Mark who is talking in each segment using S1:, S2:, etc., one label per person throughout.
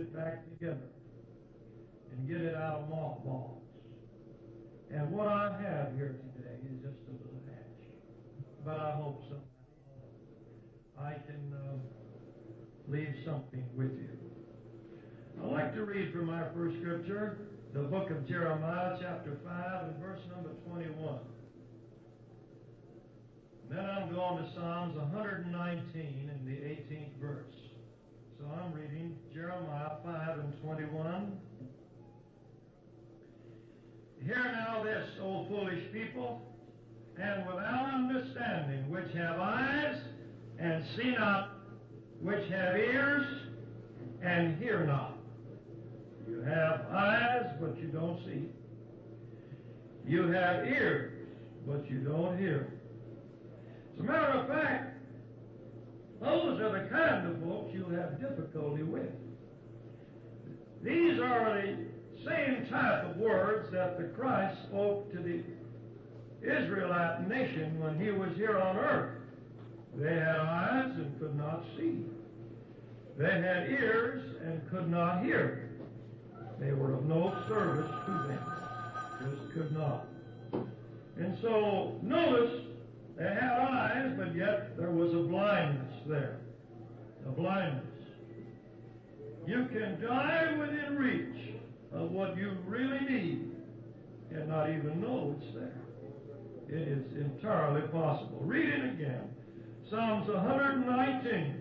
S1: it back together and get it out of mothballs. And what I have here today is just a little hatch. But I hope so. I can uh, leave something with you. I'd like to read from my first scripture, the book of Jeremiah, chapter 5, and verse number 21. And then I'm going to Psalms 119 in the 18th verse. So I'm reading Jeremiah 5 and 21. Hear now this, O foolish people, and without understanding, which have eyes and see not, which have ears and hear not. You have eyes, but you don't see. You have ears, but you don't hear. As a matter of fact, those are the kind of folks you have difficulty with. These are the same type of words that the Christ spoke to the Israelite nation when he was here on earth. They had eyes and could not see. They had ears and could not hear. They were of no service to them. Just could not. And so, notice they had eyes, but yet there was a blindness there. A blindness. You can die within reach of what you really need and not even know it's there. It is entirely possible. Read it again. Psalms 119,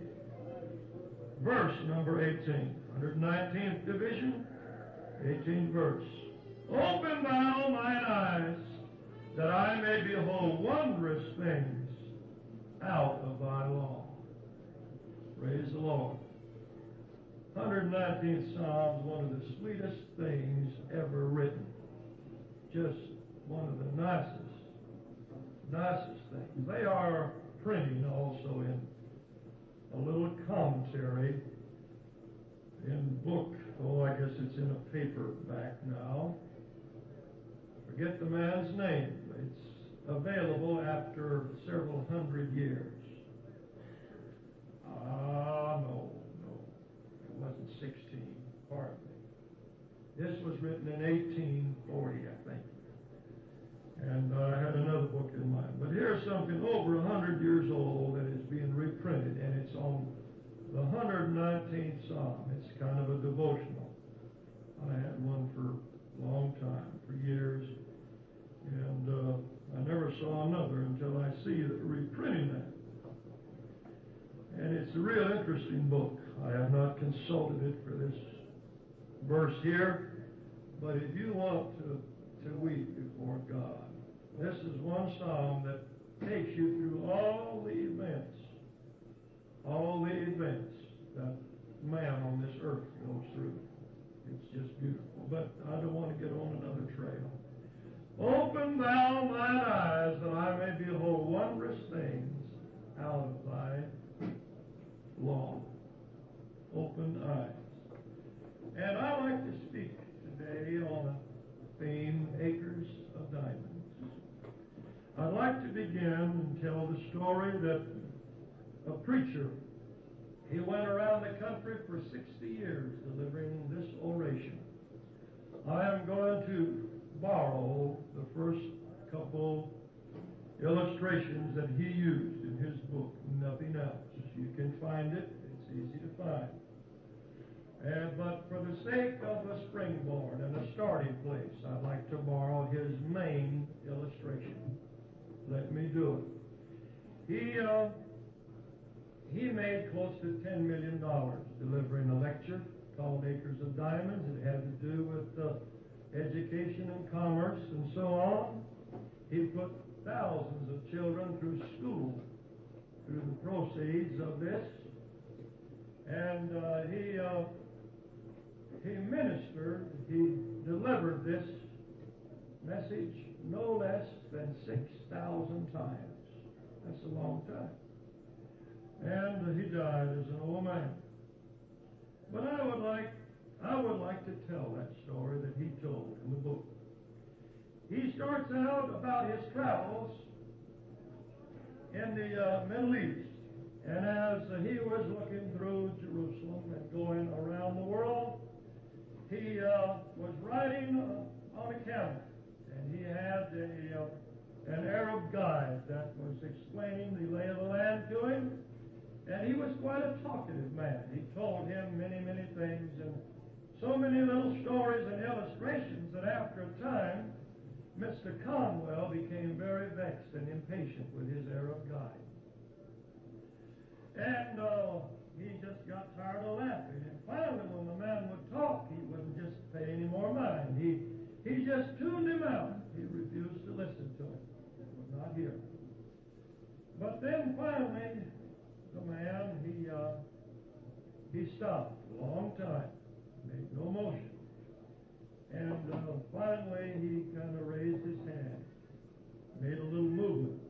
S1: verse number 18. 119th division, 18th verse. Open thou mine eyes, that I may behold wondrous things out of thy law. Praise the Lord. 119th Psalm is one of the sweetest things ever written. Just one of the nicest, nicest things. They are printing also in a little commentary in book. Oh, I guess it's in a paperback now. Forget the man's name. It's available after several hundred years. Ah, no, no. It wasn't 16, pardon me. This was written in 1840, I think. And uh, I had another book in mind. But here's something over 100 years old that is being reprinted, and it's on the 119th Psalm. It's kind of a devotional. I had one for a long time, for years. And uh, I never saw another until I see that reprinting that. And it's a real interesting book. I have not consulted it for this verse here, but if you want to, to weep before God, this is one psalm that takes you through all the events, all the events that man on this earth goes through. It's just beautiful. But I don't want to get on another. Open thou mine eyes that I may behold wondrous things out of thy law. Open eyes. And I like to speak today on a theme, Acres of Diamonds. I'd like to begin and tell the story that a preacher, he went around the country for 60 years delivering this oration. I am going to borrow the first couple illustrations that he used in his book, nothing else. You can find it, it's easy to find. And, but for the sake of a springboard and a starting place, I'd like to borrow his main illustration. Let me do it. He, uh, he made close to $10 million delivering a lecture called Acres of Diamonds. It had to do with uh, education and commerce and so on. He put thousands of children through school through the proceeds of this. And uh, he, uh, he ministered, he delivered this message no less than 6,000 times. That's a long time. And he died as an old man. But I would like, I would like to tell that story that he told in the book. He starts out about his travels in the uh, Middle East. And as he was looking through Jerusalem and going around the world, a talkative man. He told him many, many things and so many little stories and illustrations that after a time, Mr. Conwell became very vexed and impatient with his Arab guide. And uh, he just got tired of laughing. And finally, when the man would talk, he wouldn't just pay any more mind. He, he just tuned him out. He refused to listen to him. Would not hear. But then finally, the man, he, uh, he stopped a long time, no motion. And uh, finally, he kind of raised his hand, made a little movement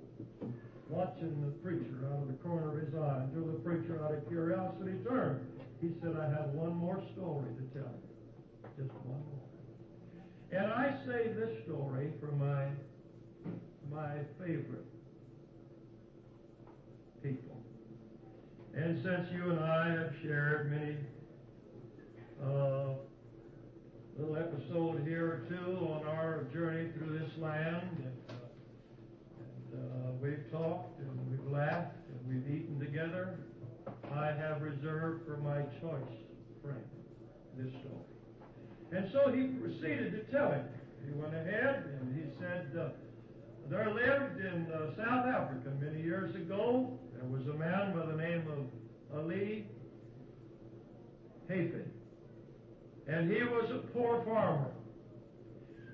S1: watching the preacher out of the corner of his eye until the preacher, out of curiosity, turned. He said, I have one more story to tell you. Just one more. And I say this story for my, my favorite people. And since you and I have shared many uh, little episode here or two on our journey through this land, and, uh, uh, we've talked and we've laughed and we've eaten together. I have reserved for my choice friend this story. And so he proceeded to tell him. He went ahead and he said, uh, There lived in uh, South Africa many years ago, there was a man by the name of Ali Hafid. And he was a poor farmer.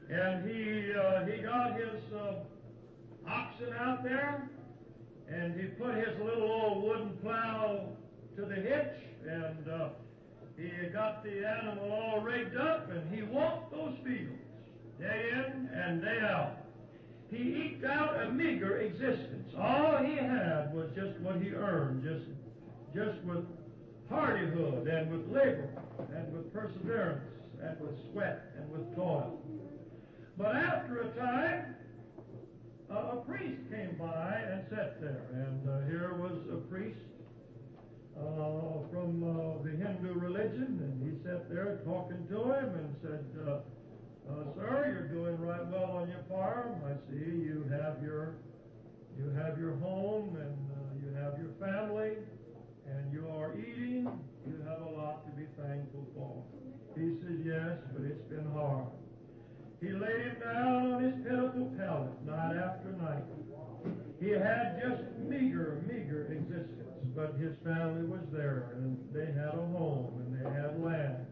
S1: And he, uh, he got his uh, oxen out there, and he put his little old wooden plow to the hitch, and uh, he got the animal all rigged up, and he walked those fields day in and day out. He eked out a meager existence. All he had was just what he earned, just, just with hardihood and with labor and with perseverance and with sweat and with toil. But after a time, uh, a priest came by and sat there, and uh, here was a priest uh, from uh, the Hindu religion, and he sat there talking to him and said, uh, uh, "Sir, you're doing right well on your farm. I see you have your you have your home and you have your family, and you are eating. You have a lot to be thankful for." He said, "Yes, but it's been hard." He laid him down on his pitiful pallet night after night. He had just meager, meager existence, but his family was there, and they had a home, and they had land.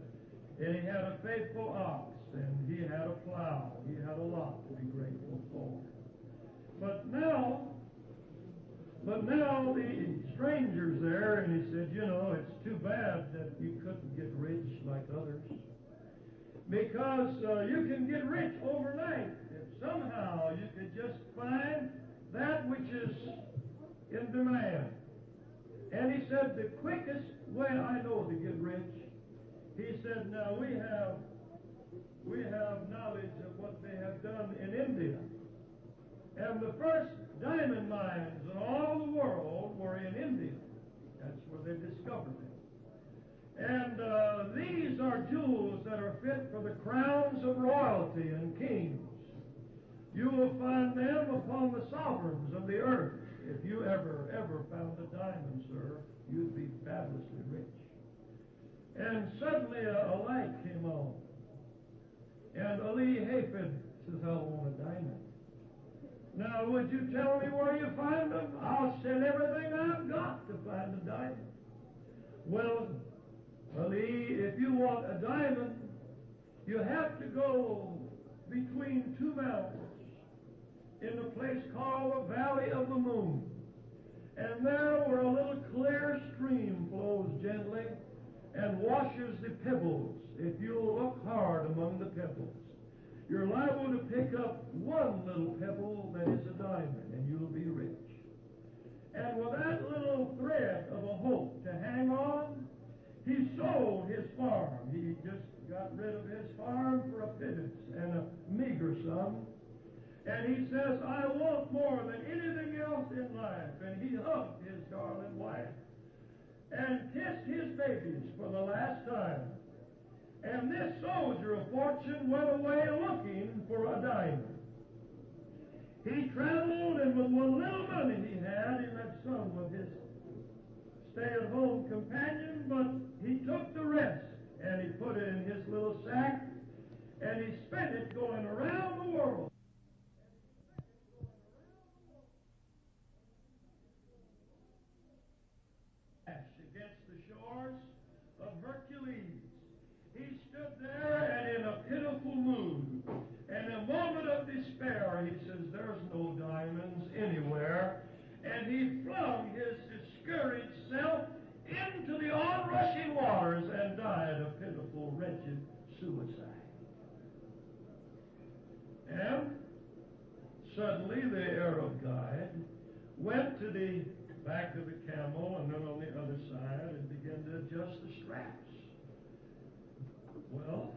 S1: And he had a faithful ox, and he had a plow. He had a lot to be grateful for. But now, but now the stranger's there, and he said, you know, it's too bad that you couldn't get rich like others because uh, you can get rich overnight if somehow you could just find that which is in demand. And he said, the quickest way I know to get rich, he said, now we have we have knowledge of what they have done in India. And the first diamond mines in all the world were in India. That's where they discovered them. And uh, these are jewels that are fit for the crowns of royalty and kings. You will find them upon the sovereigns of the earth. If you ever, ever found a diamond, sir, you'd be fabulously rich. And suddenly a, a light came on. And Ali Hafid says, I want a diamond. Now, would you tell me where you find them? I'll sell everything I've got to find a diamond. Well, Ali, if you want a diamond, you have to go between two mountains in a place called the Valley of the Moon. And there where a little clear stream flows gently and washes the pebbles. If you look hard among the pebbles, you're liable to pick up one little pebble that is a diamond, and you'll be rich. And with that little thread of a hope to hang on, he sold his farm. He just got rid of his farm for a pittance and a meager sum. And he says, I want more than anything else in life. And he hugged his darling wife and kissed his babies for the last time. And this soldier of fortune went away looking for a diamond. He traveled, and with what little money he had, he left some of his stay-at-home companion, but he took the rest and he put it in his little sack and he spent it going around the world. Against the shores of Hercules. He stood there and in a pitiful mood, and a moment of he says, There's no diamonds anywhere. And he flung his discouraged self into the onrushing waters and died a pitiful, wretched suicide. And suddenly the Arab guide went to the back of the camel and then on the other side and began to adjust the straps. Well,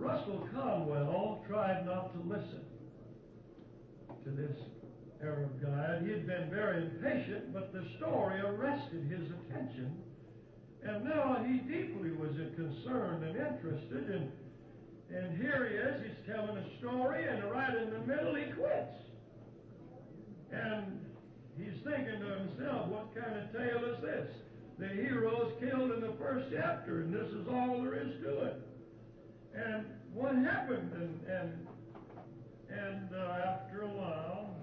S1: Russell Conwell tried not to listen to this Arab guide. He had been very impatient, but the story arrested his attention. And now he deeply was concerned and interested. And, and here he is, he's telling a story, and right in the middle he quits. And he's thinking to himself, what kind of tale is this? The hero's killed in the first chapter, and this is all there is to it. And what happened? And and and uh, after a while,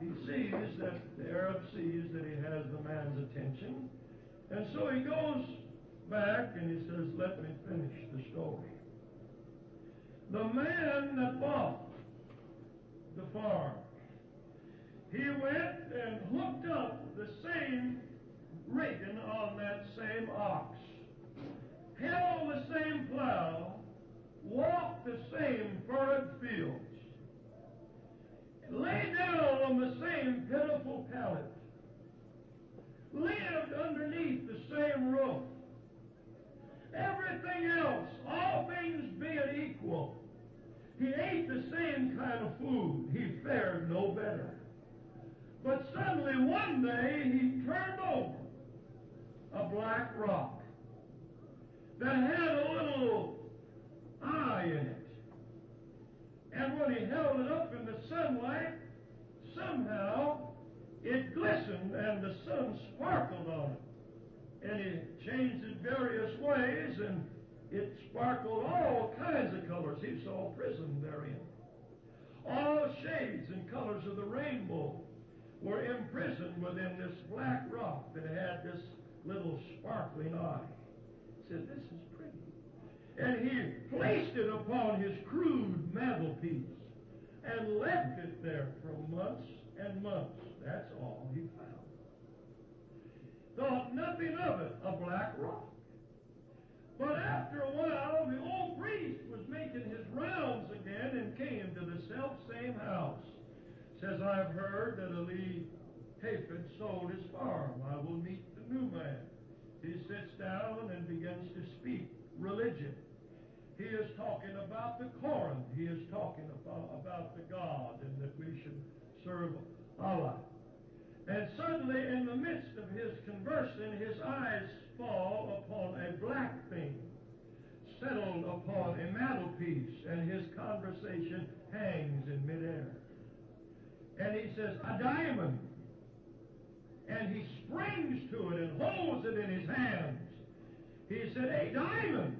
S1: he sees that the Arab sees that he has the man's attention, and so he goes back and he says, "Let me finish the story." The man that bought the farm, he went and hooked up the same rigging on that same ox, held the same plow, walked the same furrowed fields, lay down on the same pitiful pallet, lived underneath the same roof. Everything else, all things being equal, he ate the same kind of food. He fared no better. But suddenly one day he turned over a black rock that had a little in it. And when he held it up in the sunlight, somehow it glistened and the sun sparkled on it. And he changed it various ways and it sparkled all kinds of colors. He saw prison therein. All shades and colors of the rainbow were imprisoned within this black rock that had this little sparkling eye. He said, This is. And he placed it upon his crude mantelpiece and left it there for months and months. That's all he found. Thought nothing of it, a black rock. But after a while, the old priest was making his rounds again and came to the self same house. Says, I've heard that Ali Hafid sold his farm. I will meet the new man. He sits down and begins to speak religion. He is talking about the Koran. He is talking about, about the God and that we should serve Allah. And suddenly, in the midst of his conversing, his eyes fall upon a black thing settled upon a mantelpiece, and his conversation hangs in midair. And he says, A diamond. And he springs to it and holds it in his hands. He said, A diamond.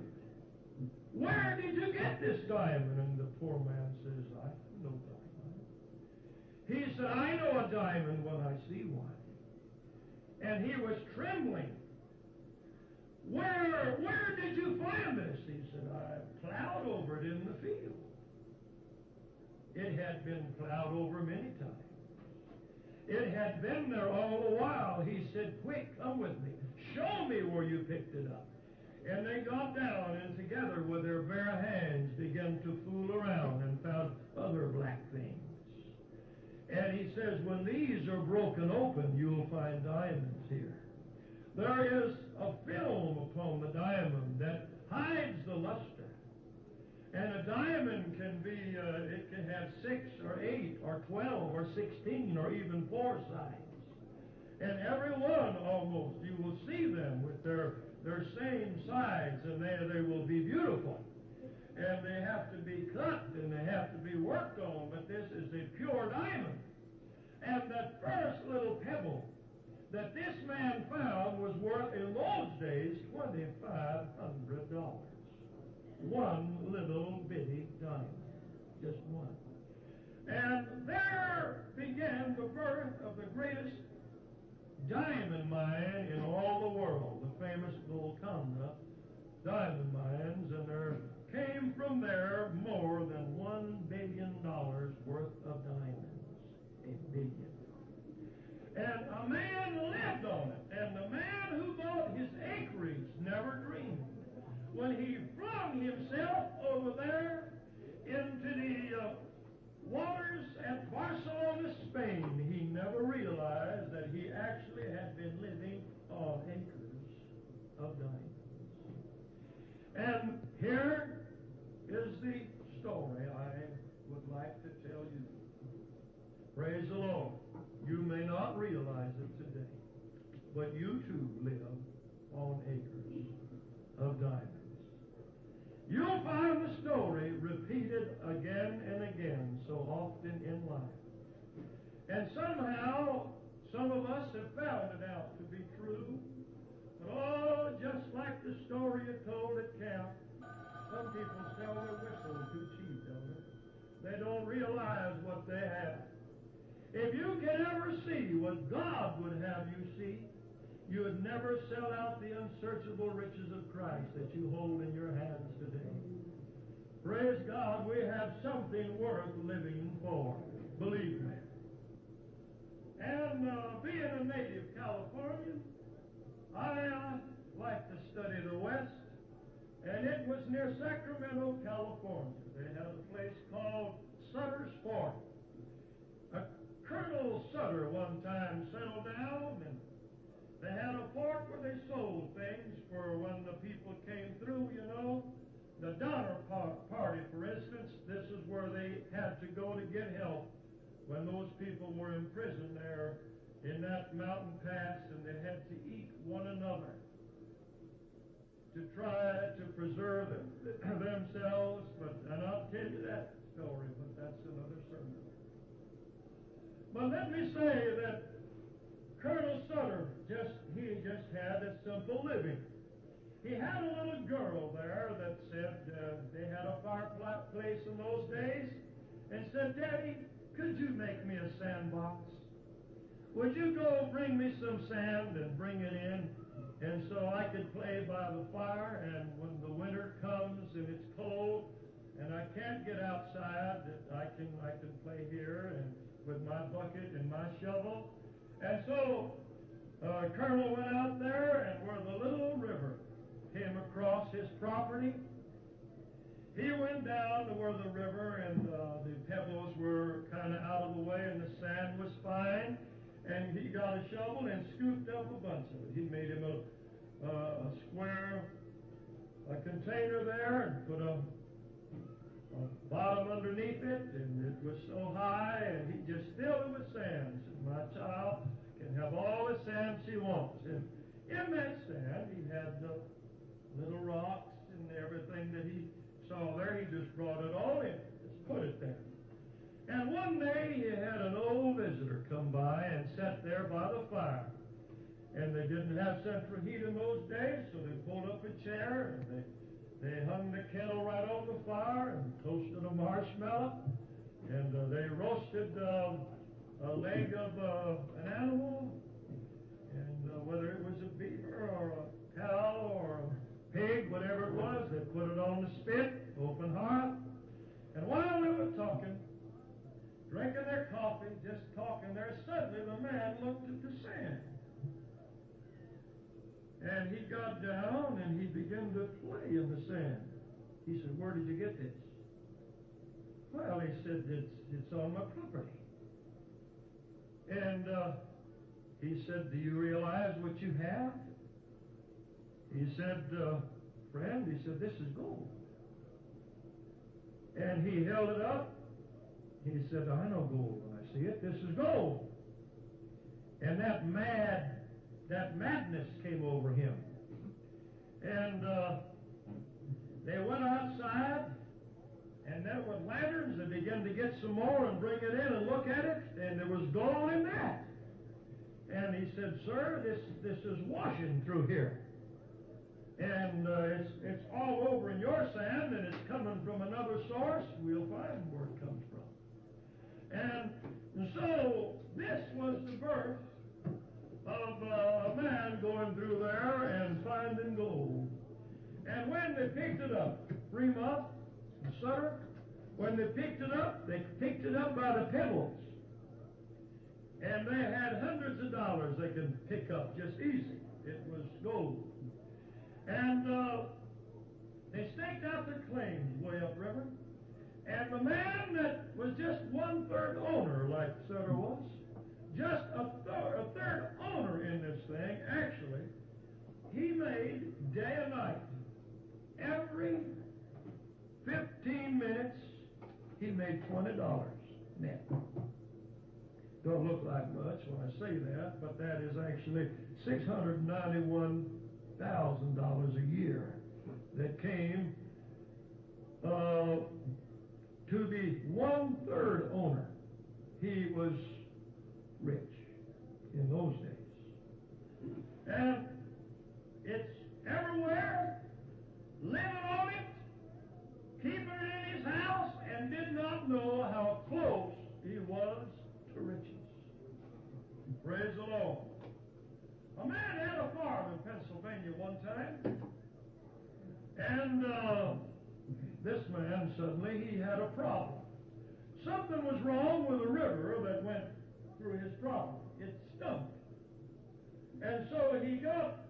S1: Where did you get this diamond? And the poor man says, I have no diamond. He said, I know a diamond when I see one. And he was trembling. Where, where did you find this? He said, I plowed over it in the field. It had been plowed over many times. It had been there all the while. He said, Quick, come with me. Show me where you picked it up. And they got down and together with their bare hands began to fool around and found other black things. And he says, when these are broken open, you'll find diamonds here. There is a film upon the diamond that hides the luster. And a diamond can be, uh, it can have six or eight or twelve or sixteen or even four sides. And every one almost, you will see them with their, their same sides, and they, they will be beautiful. And they have to be cut and they have to be worked on, but this is a pure diamond. And that first little pebble that this man found was worth, in those days, $2,500. One little bitty diamond. Just one. And there began the birth of the greatest diamond mine in all the world, the famous Golconda diamond mines, and there came from there more than one billion dollars worth of diamonds. A billion. And a man lived on it, and the man who bought his acreage never dreamed. When he flung himself over there into the uh, waters at Barcelona, Spain, he never realized that he actually had been living on acres of diamonds. And here is the story I would like to tell you. Praise the Lord. You may not realize it today, but you too live on acres of diamonds. You'll find the story repeated again and again so often in life. And somehow, some of us have found it out to be true. Oh, just like the story you told at camp, some people sell their whistle too cheap, don't they? They don't realize what they have. If you could ever see what God would have you see, you would never sell out the unsearchable riches of Christ that you hold in your hands today. Praise God, we have something worth living for. Believe me. And uh, being a native Californian, I uh, like to study the West, and it was near Sacramento, California. They had a place called Sutter's Fort. A Colonel Sutter one time settled down, and they had a fort where they sold things for when the people came through, you know. The Donner Party, for instance, this is where they had to go to get help when those people were imprisoned there in that mountain pass and they had to eat one another to try to preserve them, themselves. But and I'll tell you that story, but that's another sermon. But let me say that Colonel Sutter just he just had a simple living. He had a little girl there that said uh, they had a fireplace in those days, and said, "Daddy, could you make me a sandbox? Would you go bring me some sand and bring it in, and so I could play by the fire? And when the winter comes and it's cold, and I can't get outside, I can I can play here and with my bucket and my shovel." And so uh, Colonel went out there, and where the little river came across his property, he went down to where the river and uh, the pebbles were kind of out of the way and the sand was fine, and he got a shovel and scooped up a bunch of it. He made him a, a square a container there and put a, a bottom underneath it, and it was so high, and he just filled it with sand. He said, "My child can have all the sand she wants." And in that sand, he had the little rocks and everything that he saw there. He just brought it all in, just put it there. And one day he had an old visitor come by and sat there by the fire. And they didn't have central heat in those days, so they pulled up a chair and they they hung the kettle right on the fire and toasted a marshmallow. And uh, they roasted uh, a leg of uh, an animal, and uh, whether it was a beaver or a cow or a pig, whatever it was, they put it on the spit, open hearth. And while they were talking, drinking their coffee, just talking there, suddenly the man looked at the sand. And he got down and he began to play in the sand. He said, Where did you get this? Well, he said, It's, it's on my property. And uh, he said, Do you realize what you have? He said, uh, Friend, he said, This is gold. And he held it up. He said, I know gold when I see it. This is gold. And that mad, that madness came over him. And uh, they went outside, and then with lanterns, they began to get some more and bring it in and look at it, and there was gold in that. And he said, Sir, this, this is washing through here. And uh, it's, it's all over in your sand and it's coming from another source. We'll find from. And, so this was the birth of a man going through there and finding gold. And when they picked it up, Fremont and Sutter, when they picked it up, they picked it up by the pebbles. And they had hundreds of dollars they could pick up just easy. It was gold. And uh, they staked out their claims way upriver. And the man that was just one third owner, like Sutter was, just a, third, a third owner in this thing, actually, he made day and night, every 15 minutes, he made $20 net. Don't look like much when I say that, but that is actually $691,000 a year that came uh, to the one third owner. He was rich in those days. And it's everywhere, living on it, keeping it in his house, and did not know how close he was to riches. Praise the Lord. A man had a farm in Pennsylvania one time, and uh, this man suddenly he had a problem. Something was wrong with the river that went through his property. It stunk. And so he got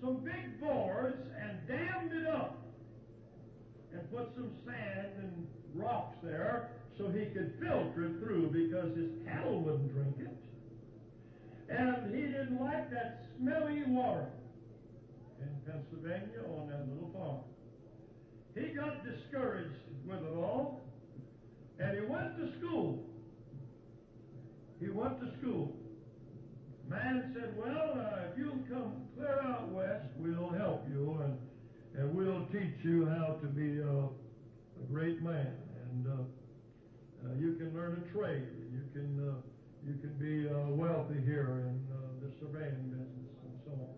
S1: some big boards and dammed it up and put some sand and rocks there so he could filter it through because his cattle wouldn't drink it. And he didn't like that smelly water in Pennsylvania on that little farm. He got discouraged with it all, and he went to school. He went to school. Man said, Well, uh, if you'll come clear out west, we'll help you, and, and we'll teach you how to be uh, a great man. And uh, uh, you can learn a trade. You can, uh, you can be uh, wealthy here in the surveying business and so on.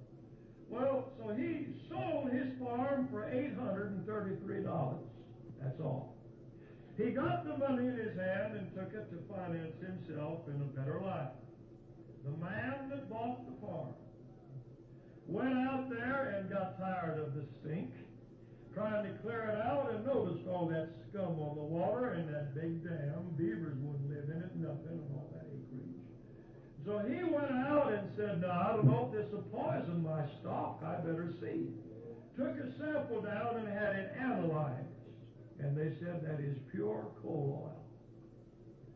S1: Well, so he sold his farm for $833. That's all. He got the money in his hand and took it to finance himself in a better life. The man that bought the farm went out there and got tired of the stink, trying to clear it out, and noticed all that scum on the water and that big dam. Beavers wouldn't live in it, nothing, all. So he went out and said, No, I don't know if this will poison my stock. I better see. Took a sample down and had it analyzed. And they said that is pure coal oil.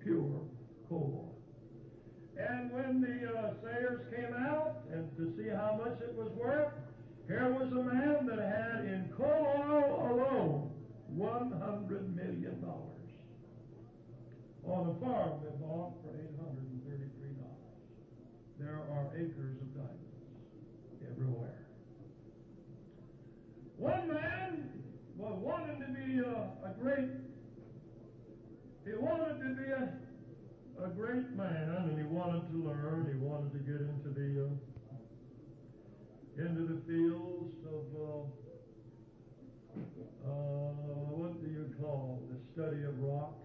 S1: Pure coal oil. And when the uh, sayers came out and to see how much it was worth, here was a man that had in coal oil alone $100 million on a farm they bought for $833. There are acres of diamonds everywhere. One man was wanting to be a, a great, he wanted to be a, a great man, and he wanted to learn. He wanted to get into the uh, into the fields of uh, uh, what do you call the study of rocks?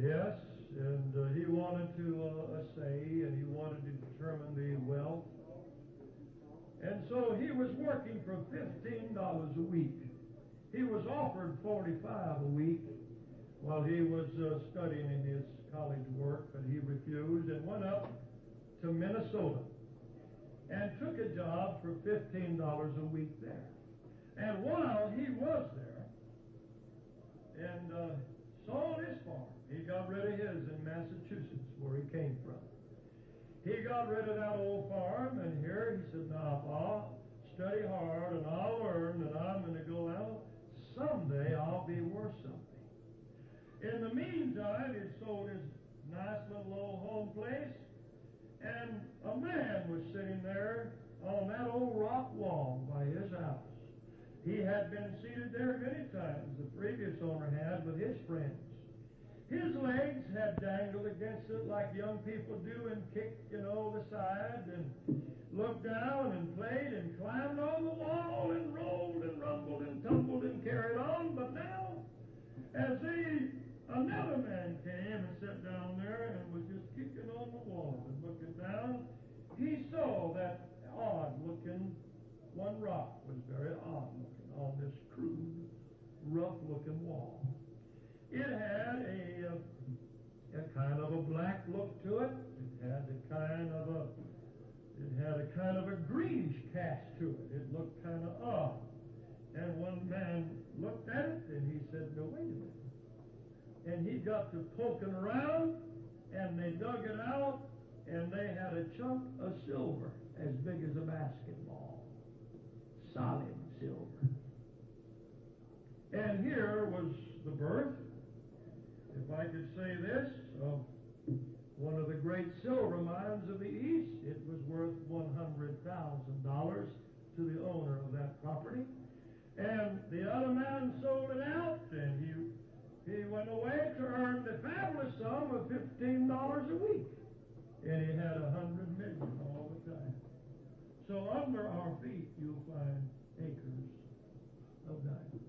S1: Yes, and uh, he wanted to uh, assay, and he wanted to determine the wealth. And so he was working for fifteen dollars a week. He was offered forty-five a week while he was uh, studying in his college work, but he refused and went up to Minnesota and took a job for $15 a week there. And while he was there and uh, sold his farm, he got rid of his in Massachusetts, where he came from. He got rid of that old farm, and here he said, Now, I'll study hard and I'll learn, and I'm going to go out. Someday I'll be worth something. In the meantime, he sold his nice little old home place, and a man was sitting there on that old rock wall by his house. He had been seated there many times, the previous owner had, with his friends. His legs had dangled against it like young people do and kicked, you know, the side and looked down and played and climbed on the wall and rolled and rumbled and tumbled and carried on. But now, as he, another man came and sat down there and was just kicking on the wall and looking down, he saw that odd looking one rock was very odd looking on this crude, rough looking wall. It had a, uh, a kind of a black look to it. It had a kind of a it had a kind of a greenish cast to it. It looked kind of odd. And one man looked at it and he said, No, wait a minute. And he got to poking around and they dug it out and they had a chunk of silver as big as a basketball. Solid silver. And here was the birth, if I could say this, of one of the great silver mines of the East. It was worth $100,000 to the owner of that property. And the other man sold it out, and he, he went away to earn the fabulous sum of $15 a week. And he had a hundred million all the time. So under our feet you'll find acres of diamonds.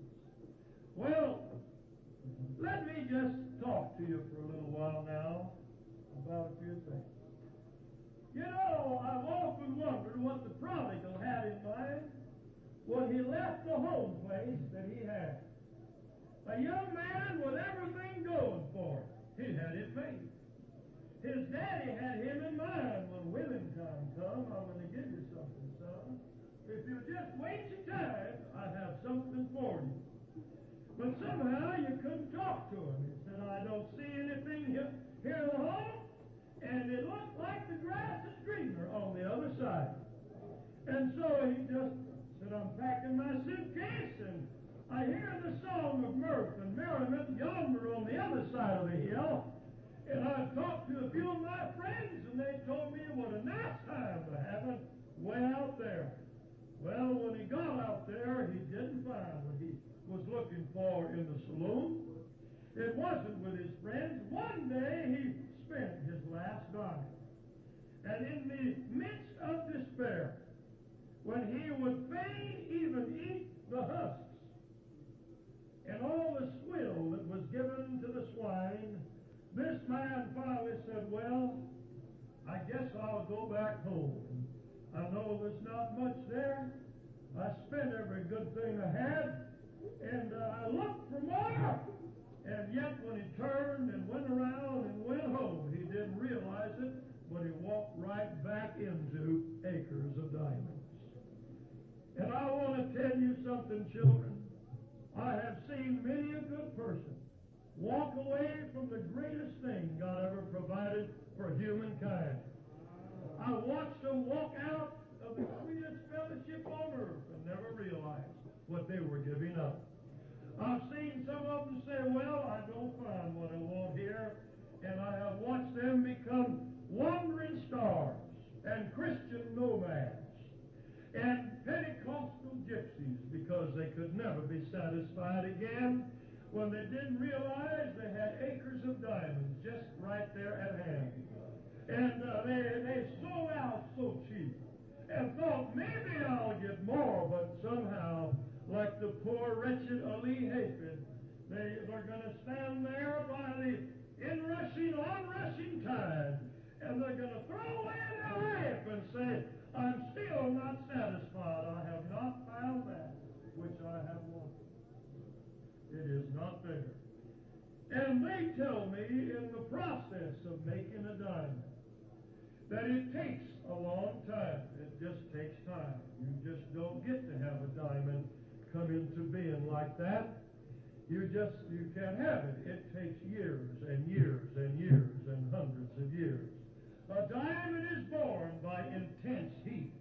S1: Well, let me just talk to you for a little while now about a few things. You know, I've often wondered what the prodigal had in mind when he left the home place that he had. A young man with everything going for him. He had it made. His daddy had him in mind when women time come. I'm going to give you something, son. If you just wait your time, I have something for you. But somehow you couldn't talk to him. I don't see anything here, here in the home, and it looked like the grass is greener on the other side. And so he just said, I'm packing my suitcase, and I hear the song of mirth and merriment yonder on the other side of the hill. And I've talked to a few of my friends, and they told me what a nice time to have it way out there. Well, when he got out there, he didn't find what he was looking for in the saloon. It wasn't with his friends. One day he spent his last dime. And in the midst of despair, when he would fain even eat the husks and all the swill that was given to the swine, this man finally said, Well, I guess I'll go back home. I know there's not much there. I spent every good thing I had, and uh, I looked for more. And yet, when he turned and went around and went home, he didn't realize it, but he walked right back into acres of diamonds. And I want to tell you something, children. I have seen many a good person walk away from the greatest thing God ever provided for humankind. I watched them walk out of the sweetest fellowship on earth and never realized what they were giving up. I've seen some of them say, Well, I don't find what I want here. And I have watched them become wandering stars and Christian nomads and Pentecostal gypsies because they could never be satisfied again when they didn't realize they had acres of diamonds just right there at hand. And uh, they, they sold out so cheap and thought maybe I'll get more, but somehow, like the poor wretched Ali Hafid, they, they're going to stand there by the inrushing, onrushing tide, and they're going to throw away their life and say, I'm still not satisfied. I have not found that which I have wanted. It is not there. And they tell me in the process of making a diamond that it takes a long time. It just takes time. You just don't get to have a diamond come into being like that. You just you can't have it. It takes years and years and years and hundreds of years. A diamond is born by intense heat.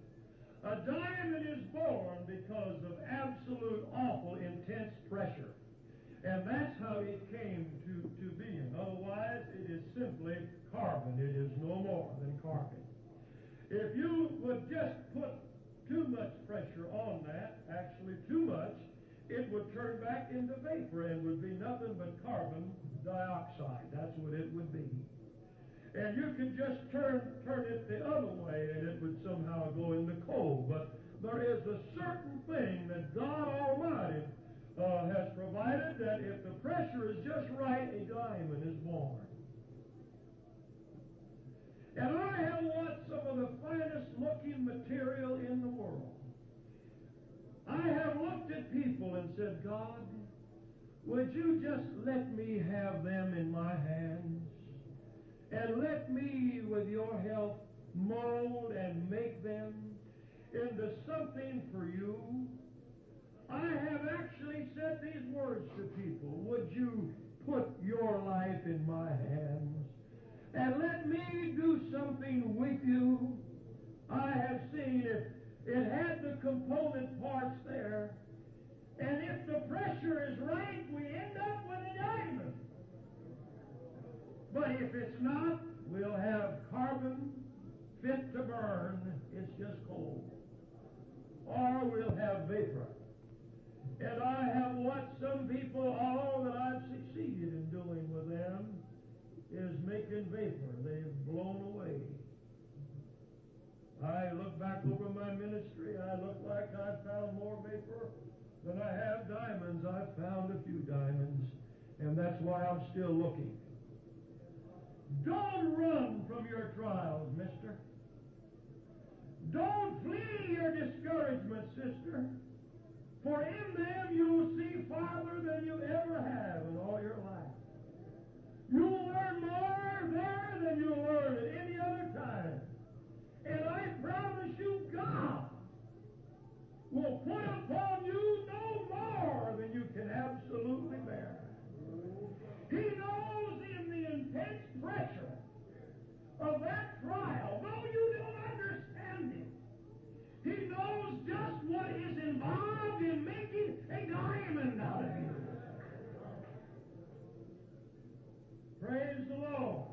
S1: A diamond is born because of absolute, awful, intense pressure. And that's how it came to, to being. Otherwise, it is simply carbon. It is no more than carbon. If you would just put too much pressure on that, actually too much, it would turn back into vapor and would be nothing but carbon dioxide. That's what it would be. And you could just turn turn it the other way and it would somehow go into coal. But there is a certain thing that God Almighty uh, has provided that if the pressure is just right, a diamond is born. And I have watched some of the finest looking material in the world. I have looked at people and said, God, would you just let me have them in my hands? And let me, with your help, mold and make them into something for you. I have actually said these words to people. Would you put your life in my hands? And let me do something with you. I have seen it. it had the component parts there. And if the pressure is right, we end up with a diamond. But if it's not, we'll have carbon fit to burn. It's just coal. Or we'll have vapor. And I have watched some people, all that I've succeeded in doing with them is making vapor. They've blown away. I look back over my ministry, I look like I've found more vapor than I have diamonds. I've found a few diamonds, and that's why I'm still looking. Don't run from your trials, mister. Don't flee your discouragement, sister. For in them you'll see farther than you ever have in all your life. You'll learn more there than you'll learn at any other time. And I promise you, God will put upon you no more than you can absolutely bear. He knows in the intense pressure of that trial, though you don't understand it, He knows just what is involved in making a diamond out of you. Praise the Lord.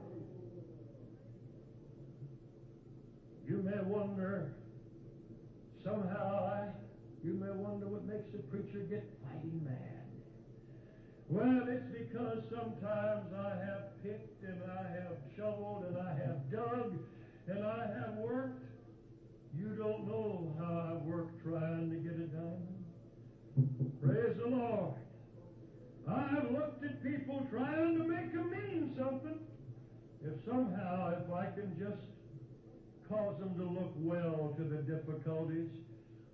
S1: You may wonder, somehow, I, you may wonder what makes a preacher get fighting mad. Well, it's because sometimes I have picked and I have shoveled and I have dug and I have worked. You don't know how I've worked trying to get a diamond. Praise the Lord. I've looked at people trying to make them mean something. If somehow, if I can just cause them to look well to the difficulties.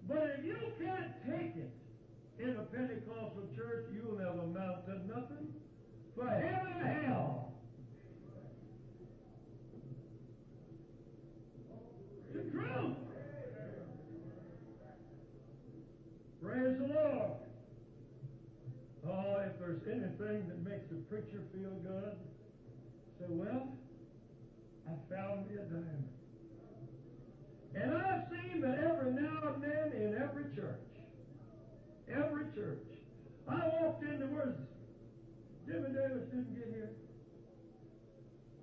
S1: But if you can't take it in a Pentecostal church, you'll never amount to nothing for heaven or hell. The truth. Praise the Lord. Oh, if there's anything that makes a preacher feel good, say, well, I found me a diamond. And I've seen that every now and then in every church, every church, I walked into where Jimmy Davis didn't get here.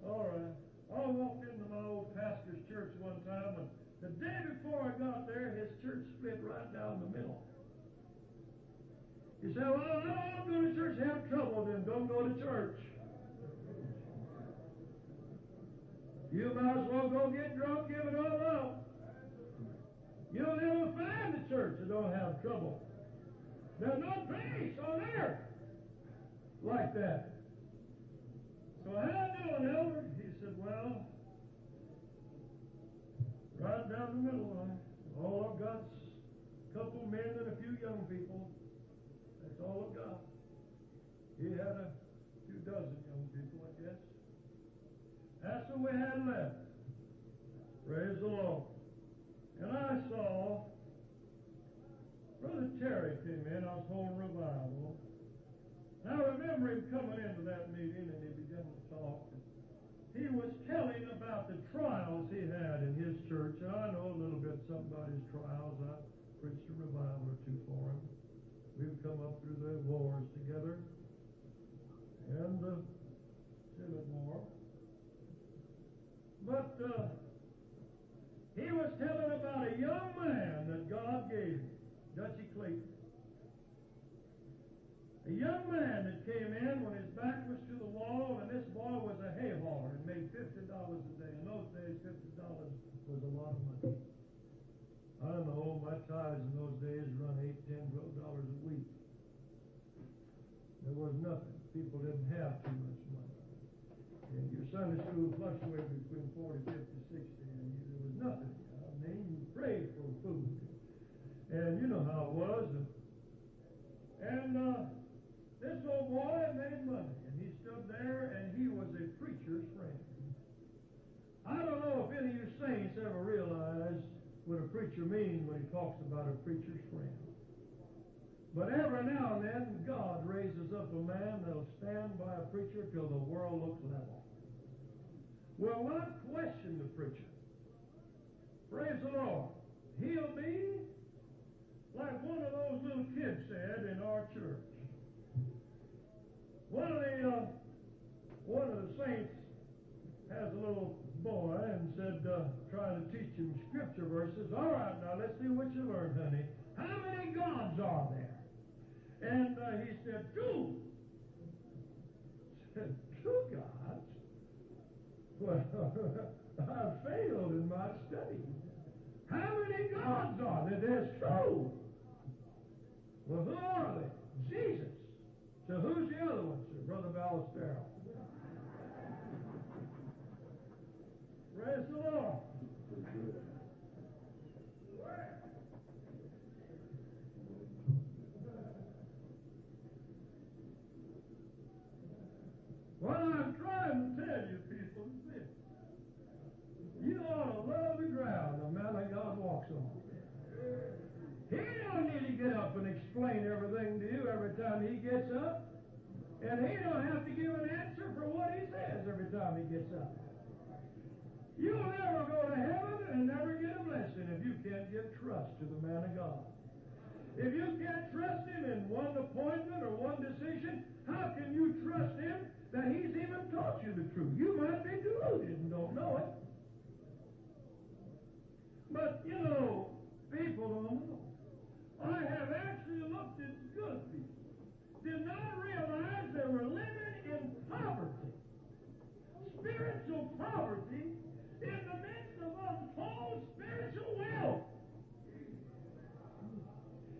S1: All right. I walked into my old pastor's church one time, and the day before I got there, his church split right down the middle. He said, Well, I don't go to church, have trouble, then don't go to church. You might as well go get drunk, give it all up. You'll never find a church that don't have trouble. There's no place on earth like that. So how you doing, Elder? He said, Well, right down the middle line. All I've got's a couple men and a few young people. That's all I've got. He had a few dozen young people, I guess. That's what we had left. Praise the Lord. And I saw Brother Terry came in. I was holding revival. And I remember him coming into that meeting and he began to talk. He was telling about the trials he had in his church. And I know a little bit about his trials. I preached a revival or two for him. We've come up through the wars together. And uh, bit more. But uh, he was telling about a young man that God gave him, Dutchy Clayton. A young man that came in when his back was to the wall my tithes in those days run eight, ten, twelve dollars a week. There was nothing. People didn't have too much money. And your Sunday school fluctuated between 40, 50, 60, and you, there was nothing. I mean, you prayed for food. And you know how it was. And, uh, this old boy made money, and he stood there, and he was a preacher's friend. I don't know if any of you saints ever realize what a preacher means when he talks about a preacher's friend. But every now and then, God raises up a man that'll stand by a preacher till the world looks level. Will not question the preacher. Praise the Lord. He'll be like one of those little kids said in our church. One of the uh, one of the saints has a little boy and said, uh, trying to teach him scripture verses. All right, now let's see what you learned, honey. How many gods are there? And uh, he said, two. Said, two gods? Well, I failed in my study. How many gods are there? There's two. Well, who are they? Jesus. So who's the other one, sir? Brother Ballestero. Praise the Lord. What I'm trying to tell you people is this. You ought to love the ground the man of God walks on. He don't need to get up and explain everything to you every time he gets up. And he don't have to give an answer for what he says every time he gets up. You'll never go to heaven and never get a blessing if you can't give trust to the man of God. If you can't trust him in one appointment or one decision, how can you trust him that he's even taught you the truth? You might be deluded and don't know it. But, you know, people don't know. I have actually looked at good people. Did not realize they were living in poverty. Spiritual poverty in the midst of untold spiritual wealth.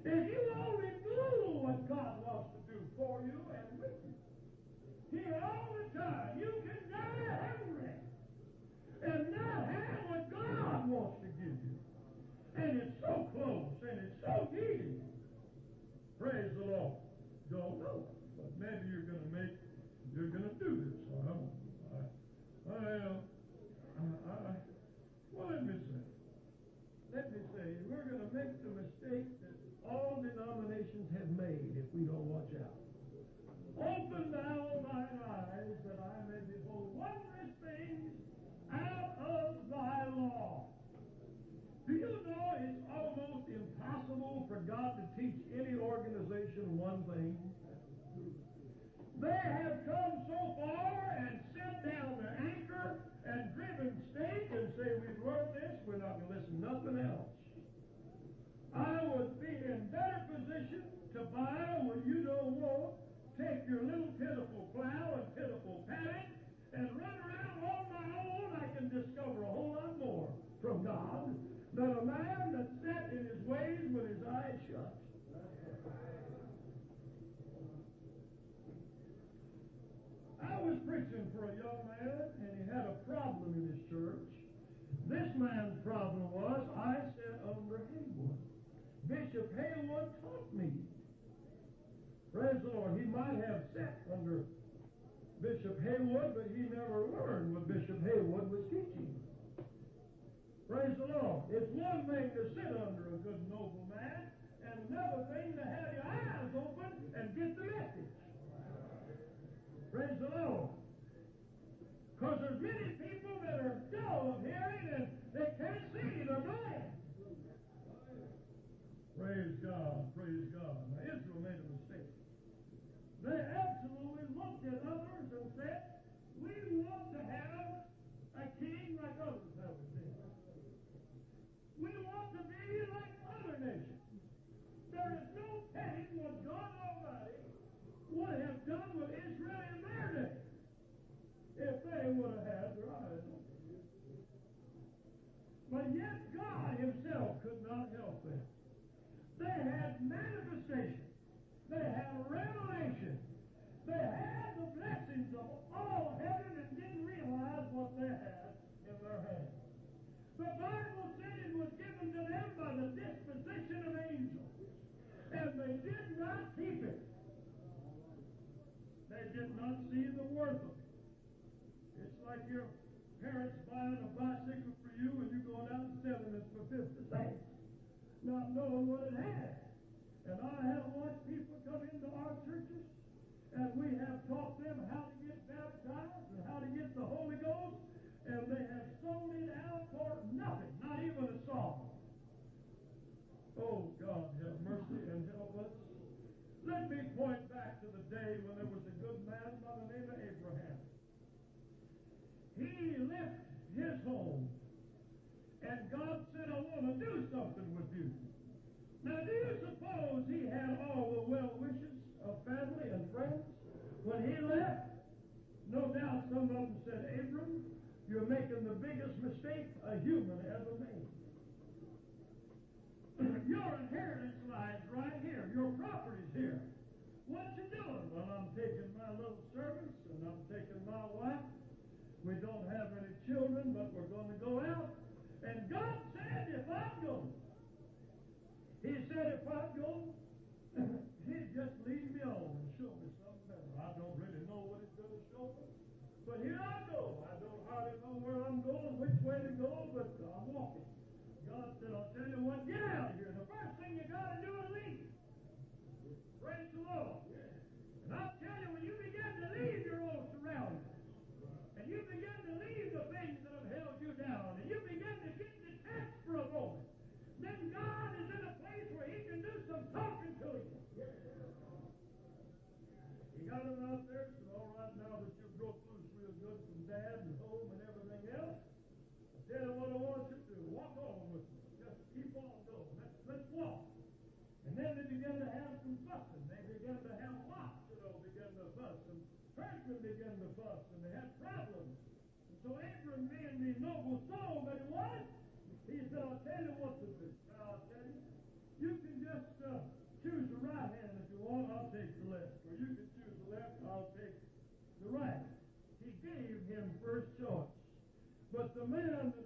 S1: If you only knew what God wants to do for you and with you, here all the time, you can die hungry and not have what God wants to give you. And it's so close and it's so easy. Praise the Lord. Don't know. But maybe you're going to make, you're going to do this. I, I, I, uh, I, I, well, let me say, let me say, we're going to make the mistake that all denominations have made if we don't watch out. Open thou thine eyes that I may behold wondrous things out of thy law. Do you know it's almost impossible for God to teach any organization one thing? They have come so far and set down their anchor and driven stake and say, we've learned this, we're not going to listen to nothing else. I would be in better position to buy what you don't want, take your little pitiful plow and pitiful paddock, and run around on my own. I can discover a whole lot more from God than a man that sat in his ways with his eyes shut. I was preaching for a young man, and he had a problem in his church. This man's problem was I sat under Haywood. Bishop Haywood taught me. Praise the Lord. He might have sat under Bishop Haywood, but he never learned what Bishop Haywood was teaching. Praise the Lord. It's one thing to sit under a good, noble man, and another thing to have your eyes open and get the message. Praise the Lord. Because there's many people buying a bicycle for you and you're going out and selling it for 50 cents, not knowing what it has. And I have watched people come into our churches and we have up and said, Abram, you're making the biggest mistake a human ever made. Your inheritance lies right here. Your property's here. What you doing? Well, I'm taking my little servants and I'm taking my wife. We don't have any children, but we're going to go out. And God said, if I go, He said, if the man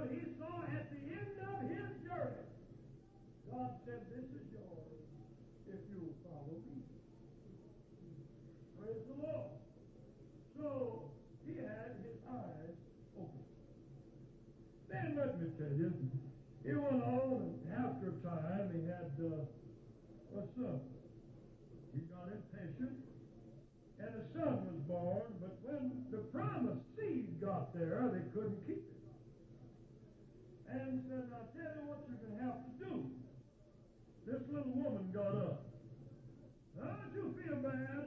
S1: what he saw at the end of his journey. God said, This is yours if you'll follow me. Praise the Lord. So he had his eyes open. Then let me tell you, he went on, and after a time, he had uh, a son. He got impatient, and a son was born, but when the promised seed got there, they couldn't and says, I tell you what you're going to have to do. This little woman got up. Don't you feel bad?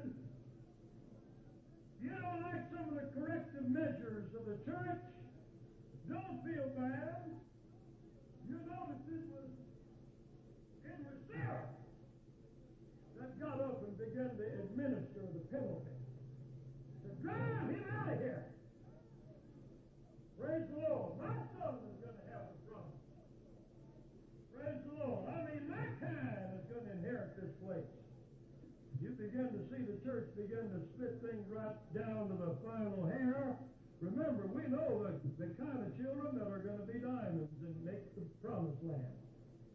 S1: You don't like some of the corrective measures of the church? Don't feel bad. Church begin to split things right down to the final hair, remember, we know the, the kind of children that are going to be diamonds and make the promised land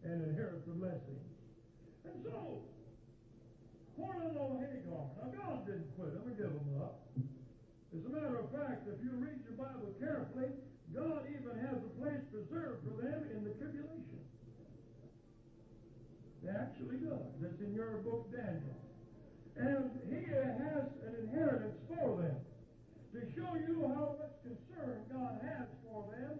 S1: and inherit the blessings. And so, poor little Hagar, now God didn't quit them or give them up. As a matter of fact, if you read your Bible carefully, God even has a place preserved for them in the tribulation. He actually does. That's in your book, Daniel. And he has an inheritance for them. To show you how much concern God has for them,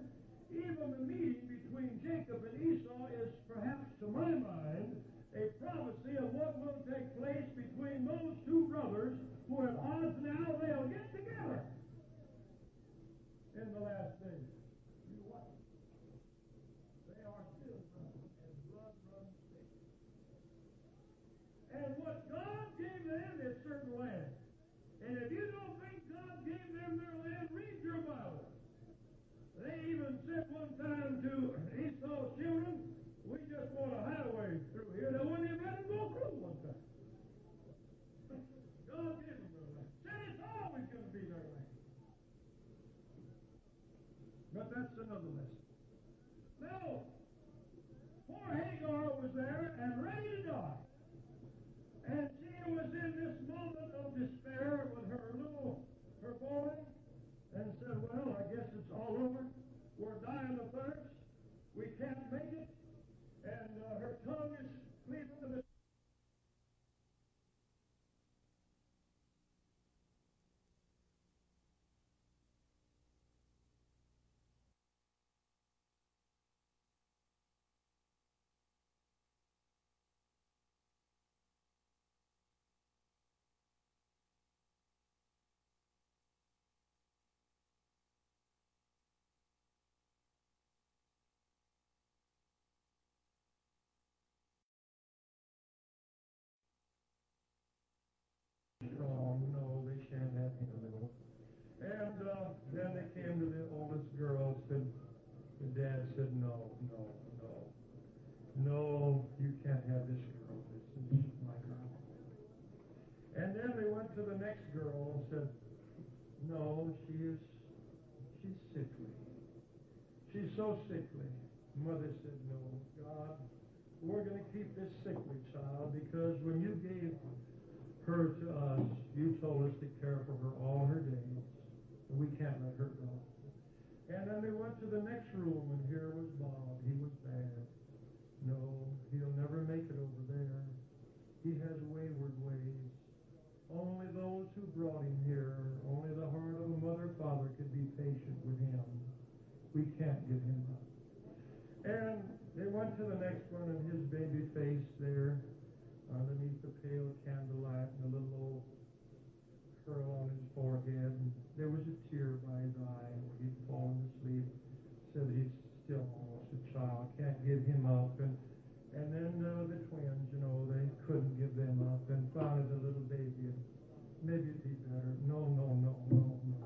S1: even the meeting between Jacob and Esau is perhaps, to my mind, a prophecy of what will take place between those two brothers who at odds now they'll get together in the last days. You watch. They are still brothers, and blood runs thick. And what God gave them is certain land. And if you don't think God gave them their land, read your Bible. They even said one time to Esau's children, we just want a highway through here. They wouldn't even let them go through one time. God gave them their land. Said it's always going to be their land. But that's another lesson. Now, poor Hagar was there and ready to die. And she was in this moment of despair with her little, her boy, and said, well, I guess it's all over. We're dying of thirst. We can't make it. And uh, her tongue is cleaving to the Oh, no, they shan't have him. And uh, then they came to the oldest girl, said, the dad said, no, no, no. You can't have this girl. This is my girl. And then they went to the next girl and said, no, she is, she's sickly. She's so sickly. Mother said, no, God, we're going to keep this sickly child because when you gave her to us, you told us to care for her all her days. And we can't let her go. And then they went to the next room, and here was Bob. He was bad. No, he'll never make it over there. He has wayward ways. Only those who brought him here, only the heart of a mother father could be patient with him. We can't give him up. And they went to the next one, and his baby face there underneath the pale candlelight and a little old curl on his forehead. And there was a tear by his eye he'd fallen asleep. Said he's still almost a child, can't give him up. And and then uh, the twins, you know, they couldn't give them up and found the little baby. Maybe it'd be better. No, no, no, no, no.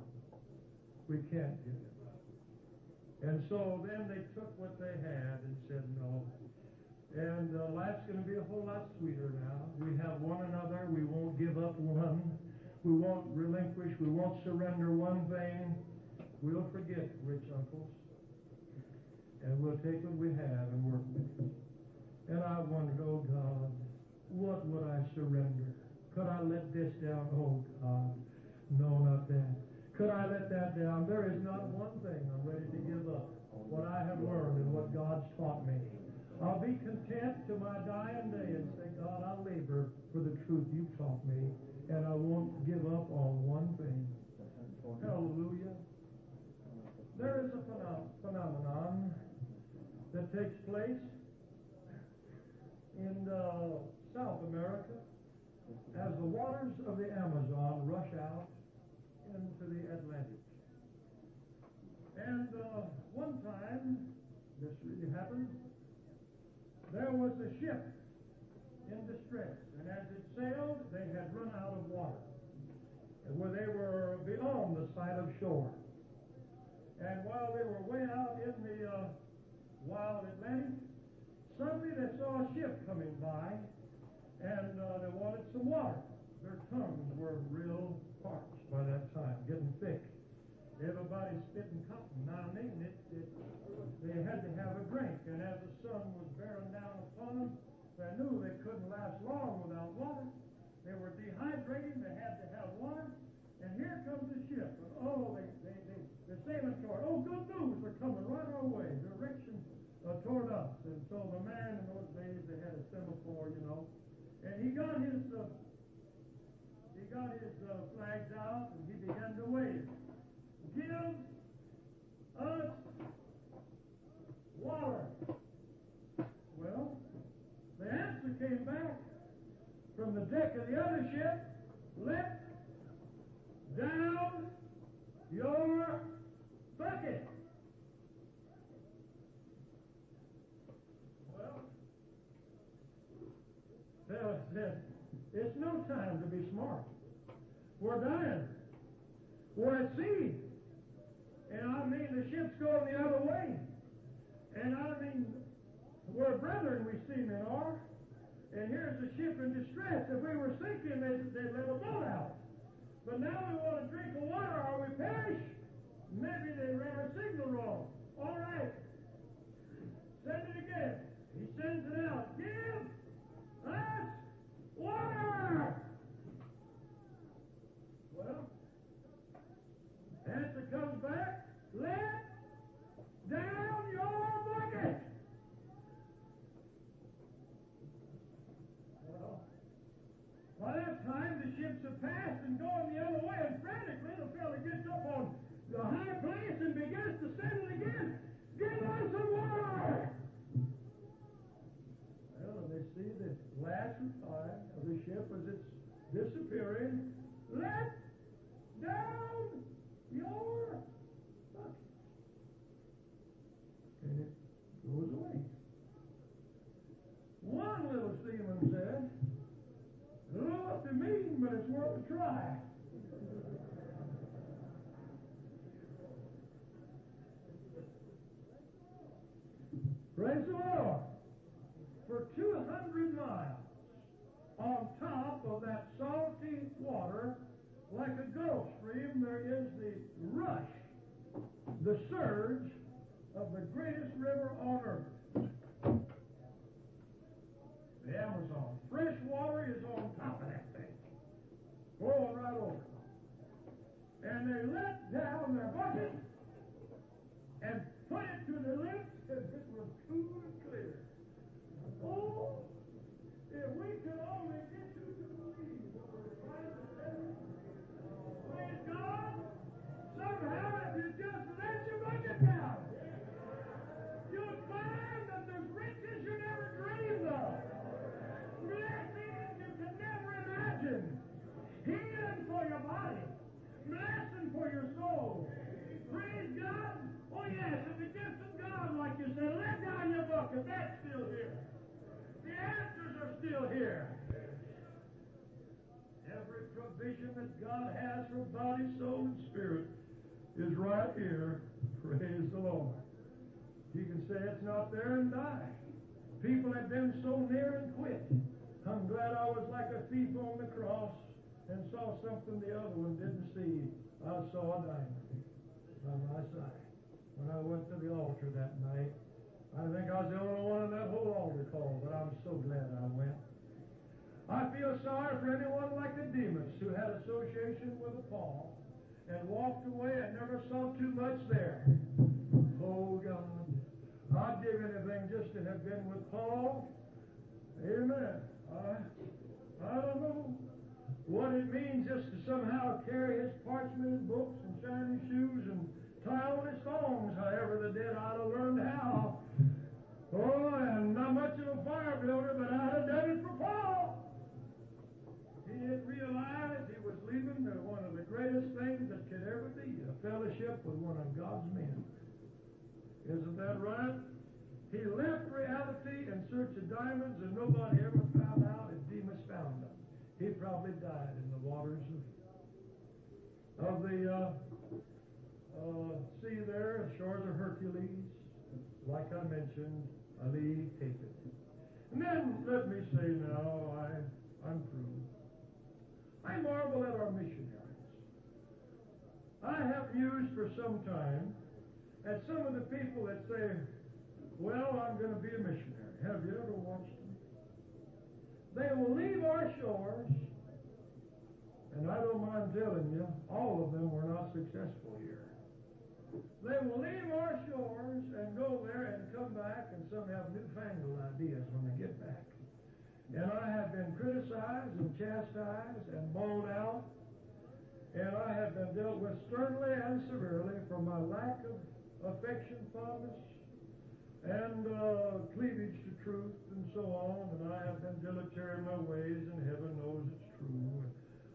S1: We can't give him up. And so then they took what they had and said no. And uh, life's going to be a whole lot sweeter now. We have one another. We won't give up one. We won't relinquish. We won't surrender one thing. We'll forget rich uncles. And we'll take what we have and work with it. And I wondered, oh God, what would I surrender? Could I let this down? Oh God, no, not that. Could I let that down? There is not one thing I'm ready to give up. What I have learned and what God's taught me. I'll be content to my dying day and say, God, I'll labor for the truth you've taught me, and I won't give up on one thing. Hallelujah. There is a phenom- phenomenon that takes place in uh, South America as the waters of the Amazon rush out into the Atlantic. And uh, one time, this really happened, there was a ship in distress, and as it sailed, they had run out of water, and where they were beyond the sight of shore. And while they were way out in the uh, wild Atlantic, suddenly they saw a ship coming by, and uh, they wanted some water. Their tongues were real parched by that time, getting thick. Everybody spitting cotton. Now, I mean, it, it, they had to have a drink, and as the sun was bearing down upon them, they knew they couldn't last long without water. They were dehydrated. They had to have water. And here comes the ship. And oh, they, they, they, they're sailing toward. Oh, good news. They're coming right our way. Direction uh, toward us. And so the man in those days, they had a semaphore, you know. And he got his, uh, he got his uh, flags out and he began to wave. Give us water. Well, the answer came back from the deck of the other ship. Let down your bucket. Well, Phil said, it's no time to be smart. We're dying. We're at sea. And I mean, the ship's going the other way. And I mean, we're brethren, we seamen are. And here's a ship in distress. If we were sinking, they'd, they'd let a boat out. But now we want to drink of water or we perish. Maybe they ran our signal wrong. All right. Here. Praise the Lord. You can say it's not there and die. People have been so near and quit. I'm glad I was like a thief on the cross and saw something the other one didn't see. I saw a diamond by my side when I went to the altar that night. I think I was the only one in that whole altar call, but I'm so glad I went. I feel sorry for anyone like the Demas who had association with Paul and walked away and never saw too much there. Oh God, I'd give anything just to have been with Paul. Amen. I, I don't know what it means just to somehow carry his parchment and books and shiny shoes and tie on his thongs, however the dead I'd have learned how. Oh, and not much of a fire builder, but I'd have done it for Paul. He didn't realize he was leaving the, greatest thing that could ever be, a fellowship with one of God's men. Isn't that right? He left reality in search of diamonds, and nobody ever found out if Demas found them. He probably died in the waters of, of the uh, uh, sea there, the shores of Hercules. Like I mentioned, Ali Hafed. And then let me say now, I, I'm through. I marvel at our missionaries. I have mused for some time at some of the people that say, well, I'm going to be a missionary. Have you ever watched them? They will leave our shores, and I don't mind telling you, all of them were not successful here. They will leave our shores and go there and come back, and some have newfangled ideas when they get back. And I have been criticized and chastised and bawled out, and I have been dealt with sternly and severely for my lack of affection, fondness, and uh, cleavage to truth, and so on. And I have been dilatory in my ways, and heaven knows it's true.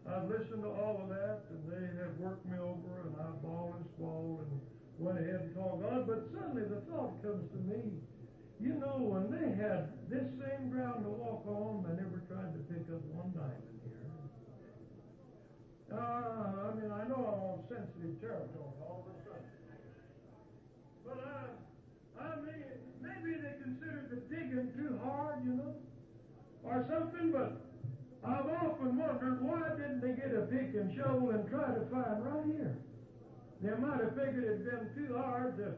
S1: I've listened to all of that, and they have worked me over, and I've bawled and squalled and went ahead and talked on. But suddenly the thought comes to me, you know, when they had this same ground to walk on, they never tried to pick up one diamond. Uh, I mean, I know I'm on sensitive territory all of a sudden. But I, I mean, maybe they considered the digging too hard, you know, or something, but I've often wondered why didn't they get a pick and shovel and try to find right here? They might have figured it'd been too hard to,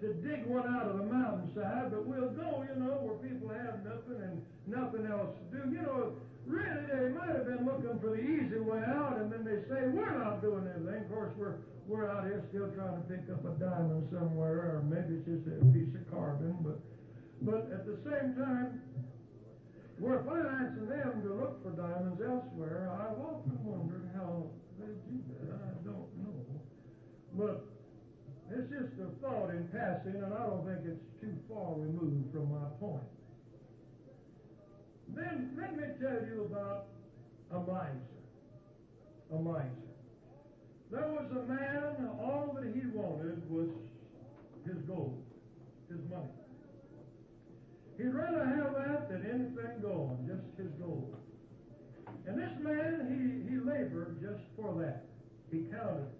S1: to dig one out of the mountainside, but we'll go, you know, where people have nothing and nothing else to do. You know, really, they might have been looking for the easy way out, and then they say, we're not doing anything. Of course, we're, we're out here still trying to pick up a diamond somewhere, or maybe it's just a piece of carbon, but, but at the same time, we're financing them to look for diamonds elsewhere. I've often wondered how they do that. I don't know. But it's just a thought in passing, and I don't think it's too far removed from my point. Then let me tell you about. A miser. There was a man, all that he wanted was his gold, his money. He'd rather have that than anything going, just his gold. And this man, he, he labored just for that. He counted.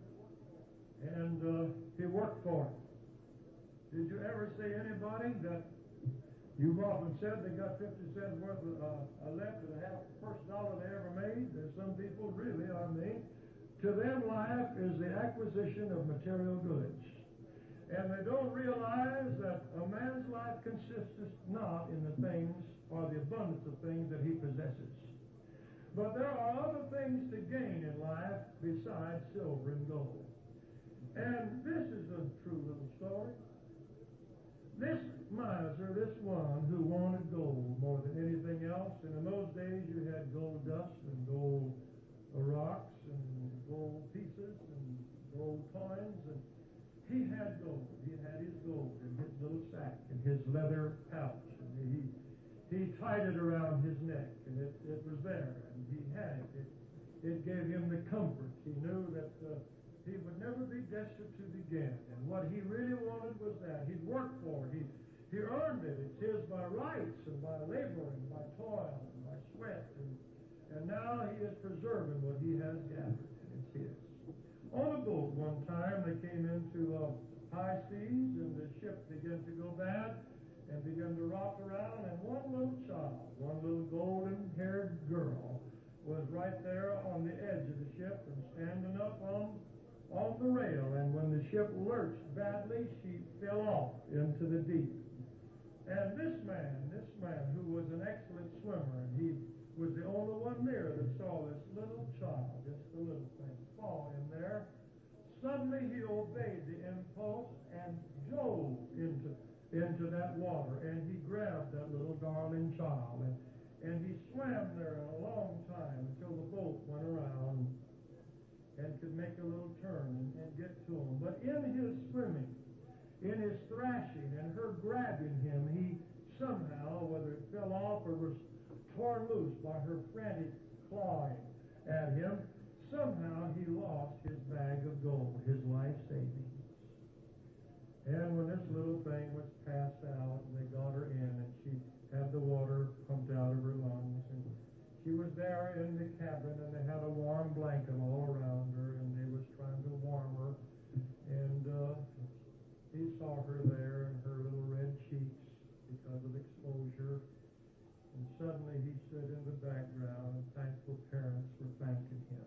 S1: And uh, he worked for it. Did you ever see anybody that you've often said they got 50 cents worth of uh, left of the half first dollar they ever made? There's some people, really, I mean, to them life is the acquisition of material goods. And they don't realize that a man's life consists not in the things or the abundance of things that he possesses. But there are other things to gain in life besides silver and gold. And this is a true little story. This miser, this one who wanted gold more than anything else, and in those days you had gold dust and gold rocks and gold pieces and gold coins and he had gold. He had his gold in his little sack, in his leather pouch. And he, he tied it around his neck, and it, it was there, and he had it. It, it gave him the comfort. He knew that uh, he would never be destitute again. And what he really wanted was that. He'd worked for it. He, he earned it. It's his by rights and by laboring, by toil and by sweat. And, and now he is preserving what he has gathered, and it's his. On a boat one time, they came into uh, high seas, and the ship began to go bad and began to rock around, and one little child, one little golden-haired girl, was right there on the edge of the ship and standing up on on the rail. And when the ship lurched badly, she fell off into the deep. And this man, this man who was an excellent swimmer, and he was the only one there that saw this little child, just a little thing, fall in there. Suddenly he obeyed the impulse and dove into, into that water, and he grabbed that little darling child, and, and he swam there a long time until the boat went around and could make a little turn and, and get to him. But in his swimming, in his thrashing and her grabbing him, he somehow, whether it fell off or was torn loose by her frantic clawing at him, somehow he lost his bag of gold, his life savings. And when this little thing was passed out, they got her in, and she had the water pumped out of her lungs, and she was there in the cabin, and they had a warm blanket all around her, and they was trying to warm her, and uh, he saw her there and her little red cheeks because of exposure. And suddenly he stood in the background, and thankful parents were thanking him.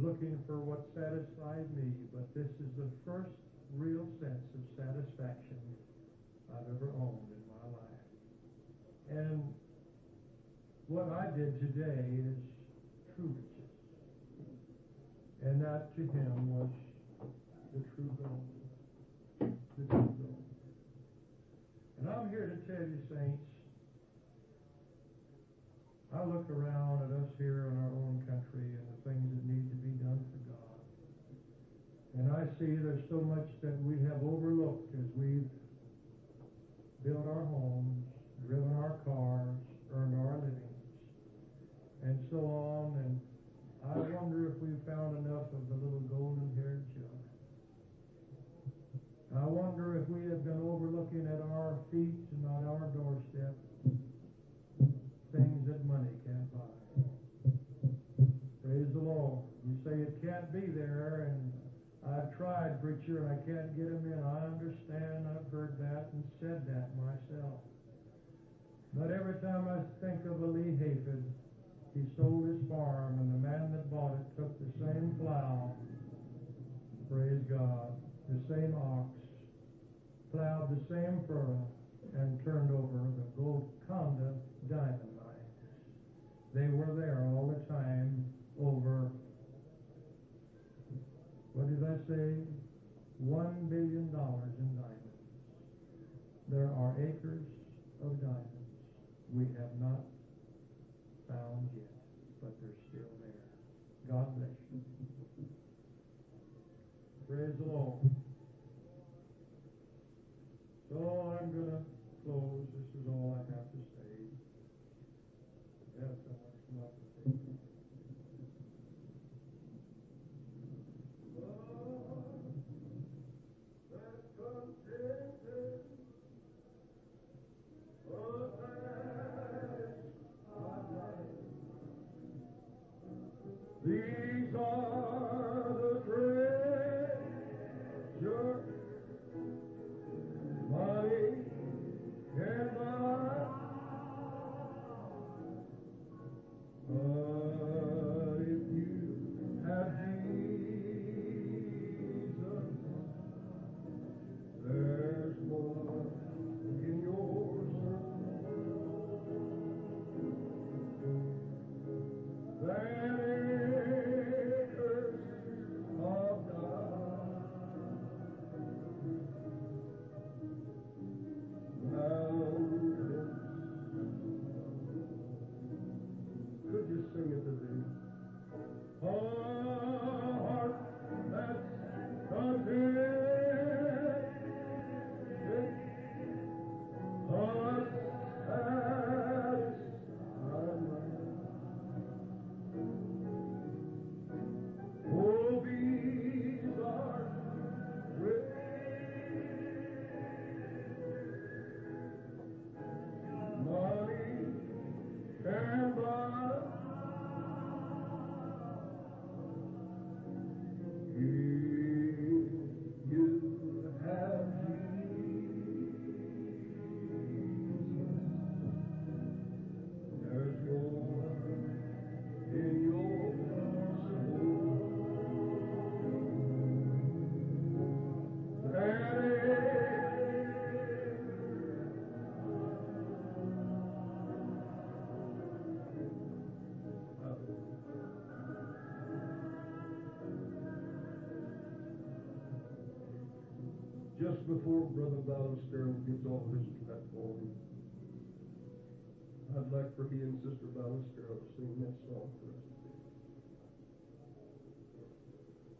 S1: looking for what satisfies me, but this is the first real sense of satisfaction I've ever owned in my life. And what I did today is true riches. And that to him was the true goal. The true goal. And I'm here to tell you, saints, I look around at us here in our own country and the things that need to be done for God. And I see there's so much that we have overlooked as we've built our homes, driven our cars, earned our livings, and so on. And I wonder if we've found enough of the little golden-haired jug. I wonder if we have been overlooking at our feet and on our doorstep things that money can't buy. Praise the Lord. You say it can't be there, and I've tried, preacher, and I can't get them in. I understand. I've heard that and said that myself. But every I think of Ali Hafed, he sold his farm, and the man that bought it took the same plow, praise God, the same ox, plowed the same furrow, and turned over the Golconda diamond they were there all the time over, what did I say? One billion dollars in diamonds. There are acres of diamonds we have not found yet, but they're still there. God bless you. Praise the Lord. So I'm going to before Brother Ballestero gets off this platform, I'd like for he and Sister Ballestero to sing that song for us today.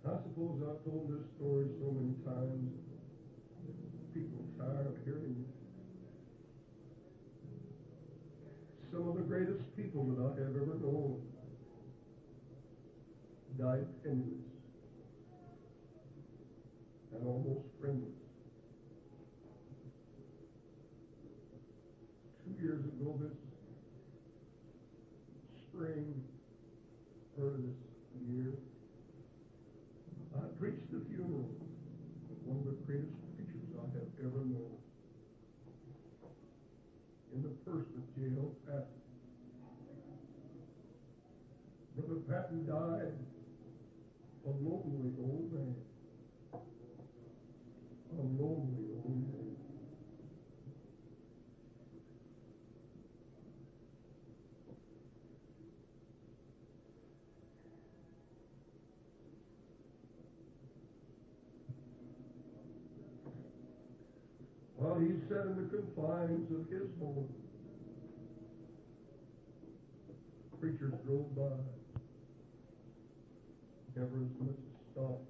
S1: I suppose I've told this story so many times, that people are tired of hearing it. Some of the greatest people that I have ever known died penniless and almost friendless. died
S2: along with old man. A lonely old man. While well, he sat in the confines of his home, preachers drove by ever as much as God.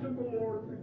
S2: Worship the Lord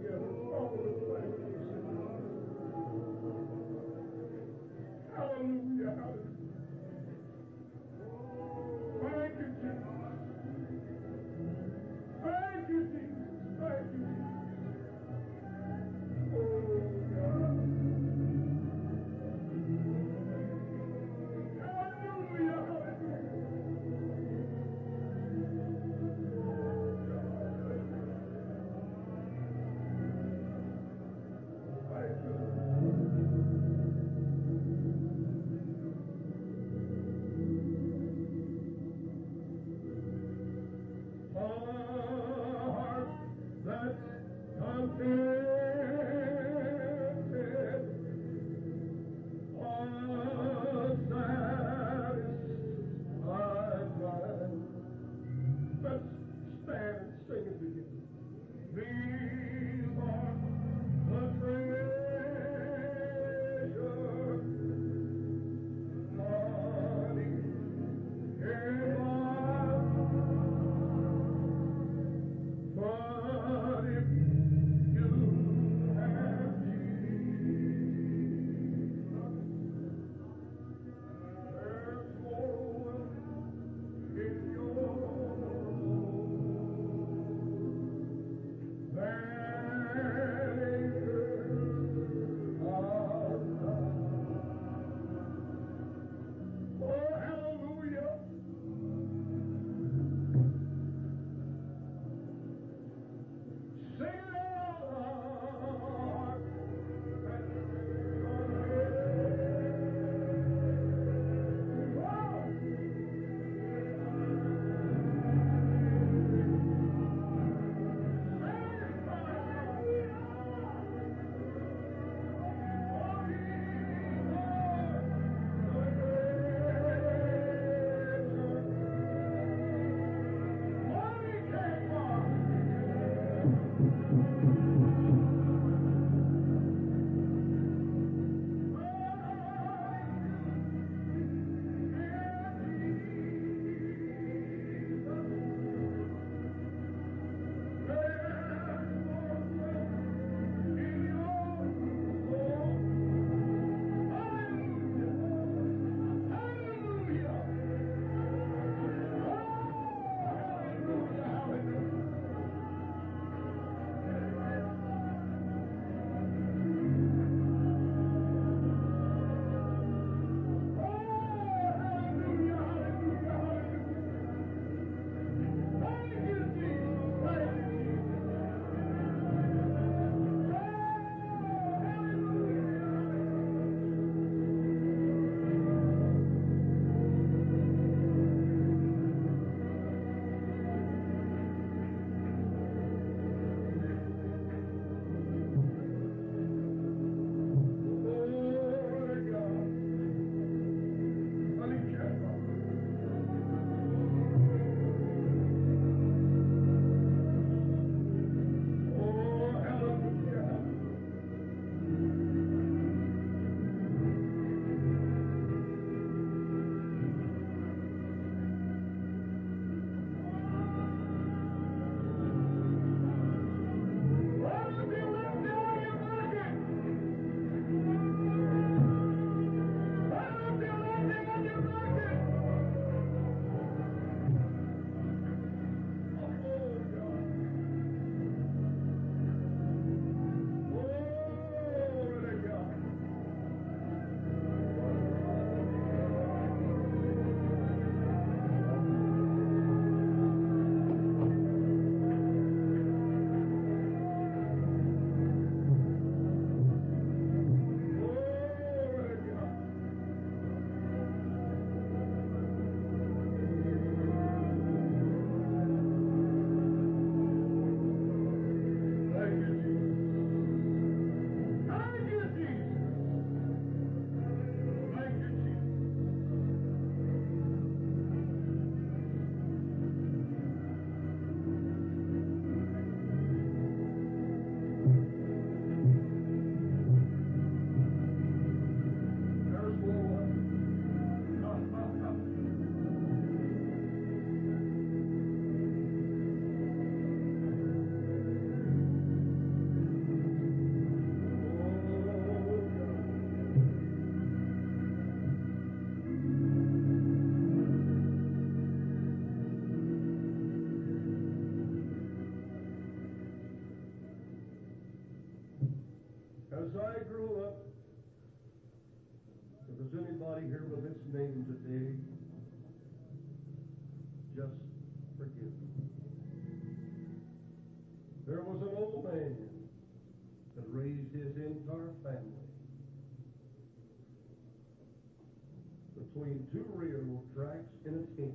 S2: king.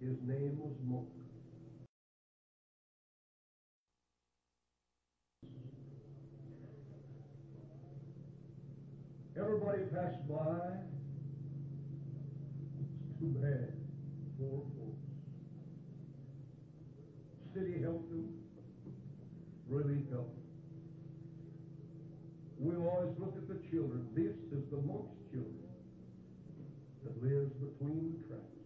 S2: His name was Mok. Everybody passed by. It's too bad. Poor folks. City helped them. Really helped. We always look at the children. This is the monk's children that lives between the tracks.